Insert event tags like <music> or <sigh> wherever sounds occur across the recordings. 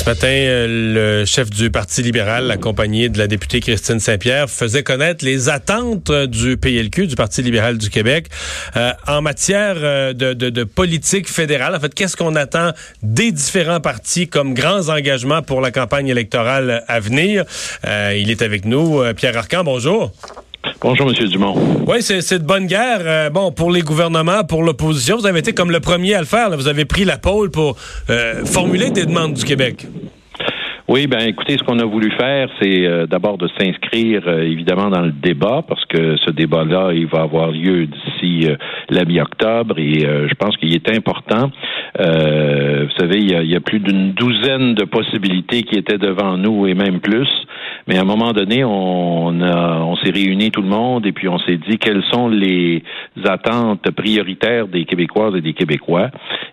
Ce matin, euh, le chef du Parti libéral, accompagné de la députée Christine Saint-Pierre, faisait connaître les attentes du PLQ, du Parti libéral du Québec, euh, en matière euh, de, de, politique fédérale. En fait, qu'est-ce qu'on attend des différents partis comme grands engagements pour la campagne électorale à venir? il est avec nous. Pierre Arcan, bonjour. Bonjour, M. Dumont. Oui, c'est de bonne guerre. Euh, bon, pour les gouvernements, pour l'opposition, vous avez été comme le premier à le faire. Vous avez pris la pôle pour euh, formuler des demandes du Québec. Oui, ben écoutez, ce qu'on a voulu faire, c'est euh, d'abord de s'inscrire évidemment dans le débat, parce que ce débat-là, il va avoir lieu d'ici la mi-octobre, et je pense qu'il est important. Vous savez, il y a, plus d'une douzaine de possibilités qui étaient devant nous, et même plus. Mais à un moment donné, on, on s'est réunis tout le monde et puis on s'est dit quelles sont les attentes prioritaires des Québécoises et des Québécois.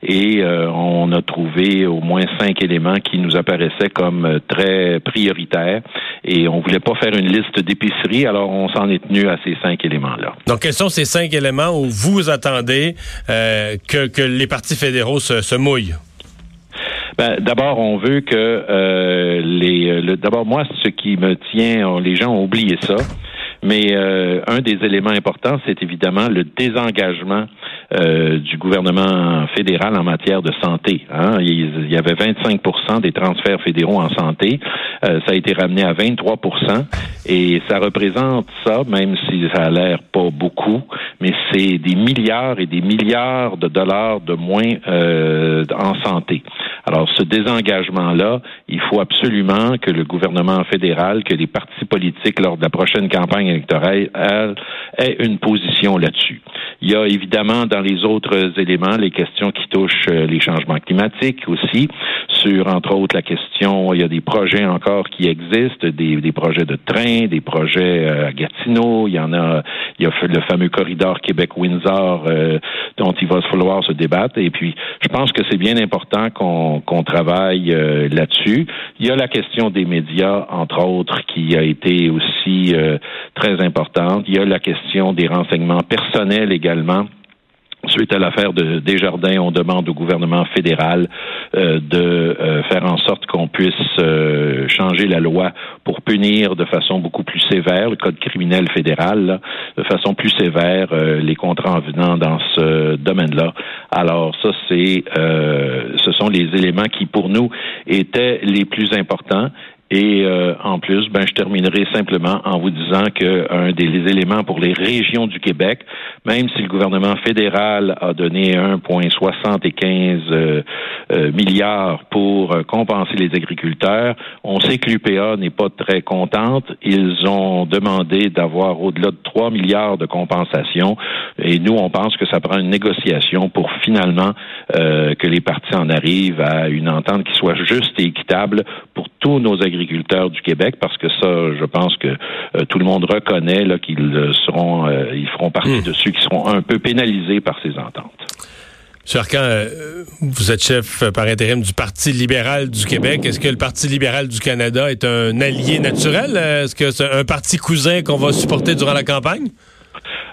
Et euh, on a trouvé au moins cinq éléments qui nous apparaissaient comme très prioritaires. Et on voulait pas faire une liste d'épicerie, alors on s'en est tenu à ces cinq éléments-là. Donc, quels sont ces cinq éléments où vous attendez euh, que, que les partis fédéraux se, se mouillent? Ben, d'abord, on veut que euh, les. Euh, d'abord, moi, ce qui me tient, les gens ont oublié ça. Mais euh, un des éléments importants, c'est évidemment le désengagement euh, du gouvernement fédéral en matière de santé. Hein. Il, y avait 25% des transferts fédéraux en santé. Euh, ça a été ramené à 23% et ça représente ça, même si ça a l'air pas beaucoup, mais c'est des milliards et des milliards de dollars de moins en santé. Alors, ce désengagement-là, il faut absolument que le gouvernement fédéral, que les partis politiques, lors de la prochaine campagne électorale, aient une position là-dessus. Il y a évidemment dans les autres éléments les questions qui touchent euh, les changements climatiques aussi, entre autres la question, il y a des projets encore qui existent, des, des projets de train, des projets euh, à Gatineau, il y en a, il y a le fameux corridor Québec-Windsor euh, dont il va falloir se débattre. Et puis, je pense que c'est bien important qu'on travaille euh, là-dessus. Il y a la question des médias, entre autres, qui a été aussi très importante. Il y a la question des renseignements personnels également Suite à l'affaire de Desjardins, on demande au gouvernement fédéral euh, de euh, faire en sorte qu'on puisse euh, changer la loi pour punir de façon beaucoup plus sévère le code criminel fédéral, de façon plus sévère les contrats en venant dans ce domaine-là. Alors ça, c'est, ce sont les éléments qui pour nous étaient les plus importants et euh, en plus, ben, je terminerai simplement en vous disant que un des éléments pour les régions du Québec, même si le gouvernement fédéral a donné 1,75 euh, euh, milliards pour euh, compenser les agriculteurs, on sait que l'UPA n'est pas très contente. Ils ont demandé d'avoir au-delà de 3 milliards de compensation, et nous, on pense que ça prend une négociation pour finalement que les partis en arrivent à une entente qui soit juste et équitable pour tous nos agriculteurs agriculteurs du Québec, parce que ça, je pense que euh, tout le monde reconnaît qu'ils euh, seront, euh, ils feront partie hmm. de ceux qui seront un peu pénalisés par ces ententes. M. Arcan, vous êtes chef par intérim du Parti libéral du Québec. Est-ce que le Parti libéral du Canada est un allié naturel? Est-ce que c'est un parti cousin qu'on va supporter durant la campagne?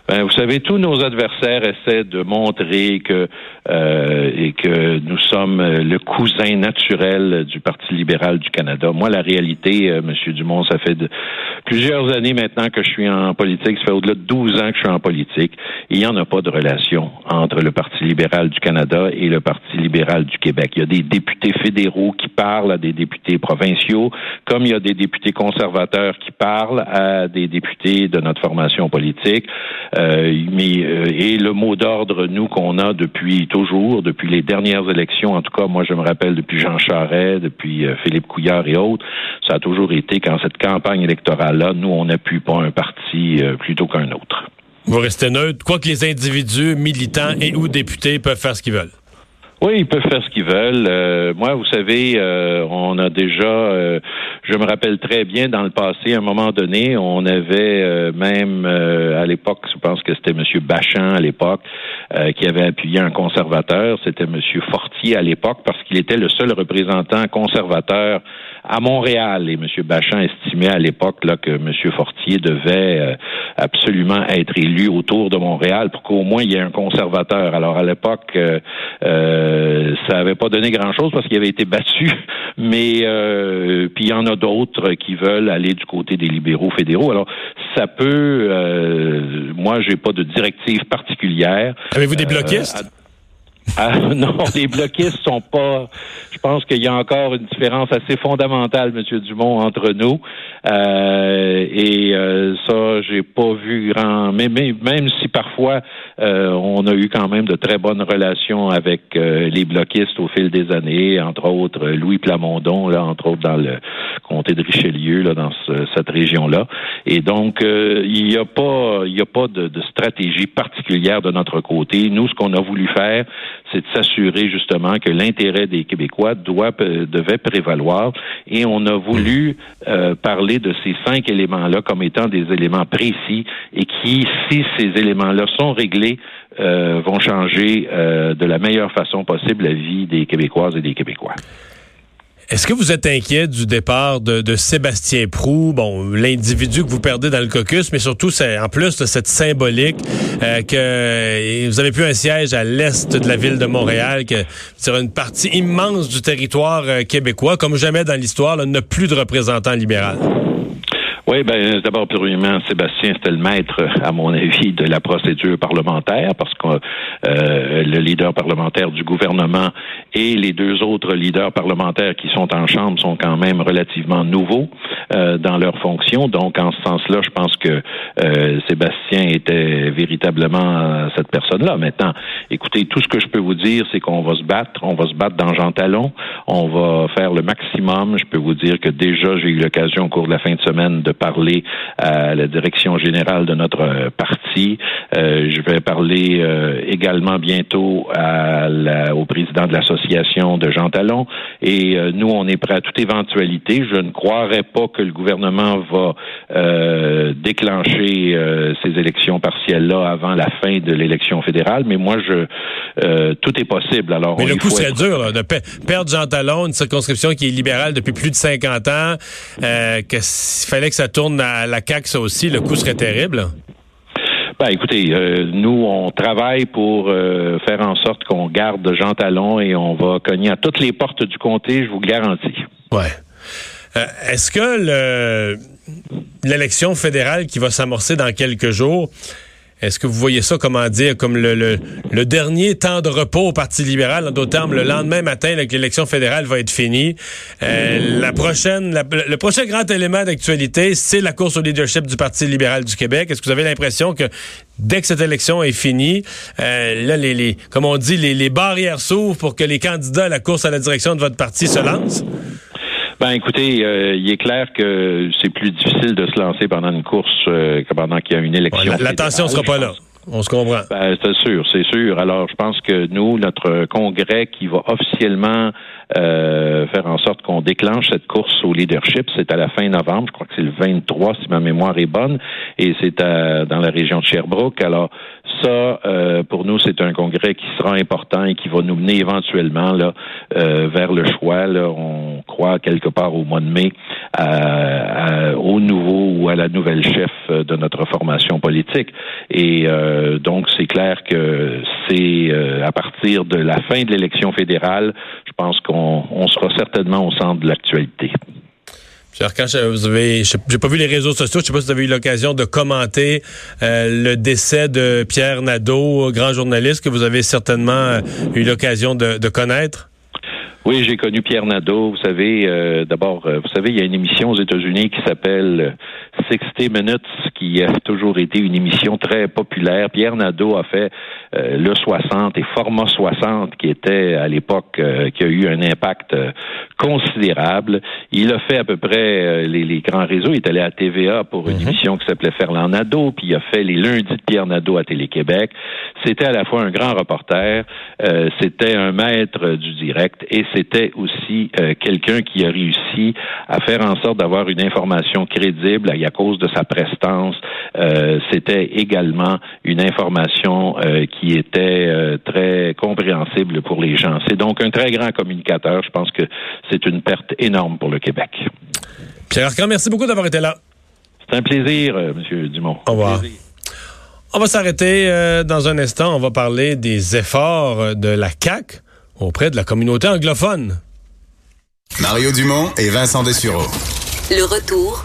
Ben, vous savez, tous nos adversaires essaient de montrer que euh, et que nous sommes le cousin naturel du Parti libéral du Canada. Moi, la réalité, euh, Monsieur Dumont, ça fait plusieurs années maintenant que je suis en politique. Ça fait au-delà de 12 ans que je suis en politique. il n'y en a pas de relation entre le Parti libéral du Canada et le Parti libéral du Québec. Il y a des députés fédéraux qui parlent à des députés provinciaux, comme il y a des députés conservateurs qui parlent à des députés de notre formation politique. Euh, mais euh, et le mot d'ordre, nous, qu'on a depuis toujours, depuis les dernières élections, en tout cas, moi, je me rappelle depuis Jean Charest, depuis euh, Philippe Couillard et autres, ça a toujours été qu'en cette campagne électorale-là, nous, on n'appuie pas un parti plutôt qu'un autre. Vous restez neutre, quoi que les individus, militants et ou députés peuvent faire ce qu'ils veulent. Oui, ils peuvent faire ce qu'ils veulent. Euh, moi, vous savez, euh, on a déjà, euh, je me rappelle très bien dans le passé, à un moment donné, on avait même à l'époque, je pense que c'était M. Bachan à l'époque, qui avait appuyé un conservateur. C'était M. Fortier à l'époque parce qu'il était le seul représentant conservateur à Montréal. Et M. Bachand estimait à l'époque là que M. Fortier devait euh, absolument être élu autour de Montréal pour qu'au moins il y ait un conservateur. Alors à l'époque, euh, euh, ça n'avait pas donné grand-chose parce qu'il avait été battu, <laughs> mais puis il y en a d'autres qui veulent aller du côté des libéraux fédéraux. Alors ça peut, moi j'ai pas de directive particulière. Avez-vous des bloquistes? <laughs> Ah, non, les bloquistes sont pas. Je pense qu'il y a encore une différence assez fondamentale, Monsieur Dumont, entre nous. Euh, et euh, ça, j'ai pas vu grand. Mais, même si parfois euh, on a eu quand même de très bonnes relations avec euh, les bloquistes au fil des années, entre autres Louis Plamondon, là, entre autres dans le comté de Richelieu, là, dans cette région-là. Et donc, il n'y a pas, il y a pas de, de stratégie particulière de notre côté. Nous, ce qu'on a voulu faire c'est de s'assurer justement que l'intérêt des Québécois doit, euh, devait prévaloir. Et on a voulu euh, parler de ces cinq éléments-là comme étant des éléments précis et qui, si ces éléments-là sont réglés, euh, vont changer de la meilleure façon possible la vie des Québécoises et des Québécois. Est-ce que vous êtes inquiet du départ de, Sébastien Prou, bon, l'individu que vous perdez dans le caucus, mais surtout, c'est en plus de cette symbolique euh, que vous avez plus un siège à l'est de la ville de Montréal, que sur une partie immense du territoire euh, québécois, comme jamais dans l'histoire, n'a plus de représentant libéral. Oui, ben d'abord, premièrement, Sébastien, c'était le maître, à mon avis, de la procédure parlementaire, parce que euh, le leader parlementaire du gouvernement et les deux autres leaders parlementaires qui sont en chambre sont quand même relativement nouveaux euh, dans leurs fonctions. Donc, en ce sens-là, je pense que euh, Sébastien était véritablement cette personne-là. Maintenant, écoutez, tout ce que je peux vous dire, c'est qu'on va se battre, on va se battre dans Jean Talon, on va faire le maximum. Je peux vous dire que déjà, j'ai eu l'occasion au cours de la fin de semaine de parler à la direction générale de notre euh, parti. Euh, je vais parler euh, également bientôt à au président de l'association de Jean Talon. Et nous, on est prêt à toute éventualité. Je ne croirais pas que le gouvernement va déclencher ces élections partielles-là avant la fin de l'élection fédérale. Mais moi, je tout est possible. Alors, mais le coup serait dur de perdre Jean Talon, une circonscription qui est libérale depuis plus de 50 ans, qu'il fallait que ça tourne à la CAQ, ça aussi, le coup serait terrible? Ben, écoutez, euh, nous, on travaille pour euh, faire en sorte qu'on garde Jean Talon et on va cogner à toutes les portes du comté, je vous le garantis. Ouais. Euh, est-ce que l'élection fédérale qui va s'amorcer dans quelques jours, est-ce que vous voyez ça, comment dire, comme le, dernier temps de repos au Parti libéral, en d'autres termes, le lendemain matin, l'élection fédérale va être finie? Euh, le prochain grand élément d'actualité, c'est la course au leadership du Parti libéral du Québec. Est-ce que vous avez l'impression que dès que cette élection est finie, euh, là, les, comme on dit, les barrières s'ouvrent pour que les candidats à la course à la direction de votre parti se lancent? Ben écoutez, euh, il est clair que c'est plus difficile de se lancer pendant une course euh, que pendant qu'il y a une élection. L'attention sera pas là. On se comprend. Ben, c'est sûr, c'est sûr. Alors, je pense que nous, notre congrès qui va officiellement euh, faire en sorte qu'on déclenche cette course au leadership, c'est à la fin novembre. Je crois que c'est le 23, si ma mémoire est bonne, et c'est dans la région de Sherbrooke. Alors, ça, euh, pour nous, c'est un congrès qui sera important et qui va nous mener éventuellement là euh, vers le choix. Là, on quelque part au mois de mai au nouveau ou à la nouvelle chef de notre formation politique. Et euh, donc, c'est clair que c'est à partir de la fin de l'élection fédérale, je pense qu'on sera certainement au centre de l'actualité. Quand vous avez, j'ai pas vu les réseaux sociaux, je sais pas si vous avez eu l'occasion de commenter euh, le décès de Pierre Nadeau, grand journaliste que vous avez certainement euh, eu l'occasion de, connaître. Oui, j'ai connu Pierre Nadeau. Vous savez, euh, d'abord, vous savez, il y a une émission aux États-Unis qui s'appelle 60 Minutes, qui a toujours été une émission très populaire. Pierre Nadeau a fait euh, le 60 et Format 60, qui était à l'époque, euh, qui a eu un impact euh, considérable. Il a fait à peu près les, les, grands réseaux. Il est allé à TVA pour une mhm. émission qui s'appelait Ferland Nadeau, puis il a fait les lundis de Pierre Nadeau à Télé-Québec. C'était à la fois un grand reporter, c'était un maître du direct, et c'était aussi quelqu'un qui a réussi à faire en sorte d'avoir une information crédible et à cause de sa prestance. c'était également une information qui était très compréhensible pour les gens. C'est donc un très grand communicateur. Je pense que c'est une perte énorme pour le Québec. Pierre Arcan, merci beaucoup d'avoir été là. C'est un plaisir, euh, M. Dumont. Au revoir. On va s'arrêter euh, dans un instant. On va parler des efforts de la CAC auprès de la communauté anglophone. Mario Dumont et Vincent Dessureau. Le retour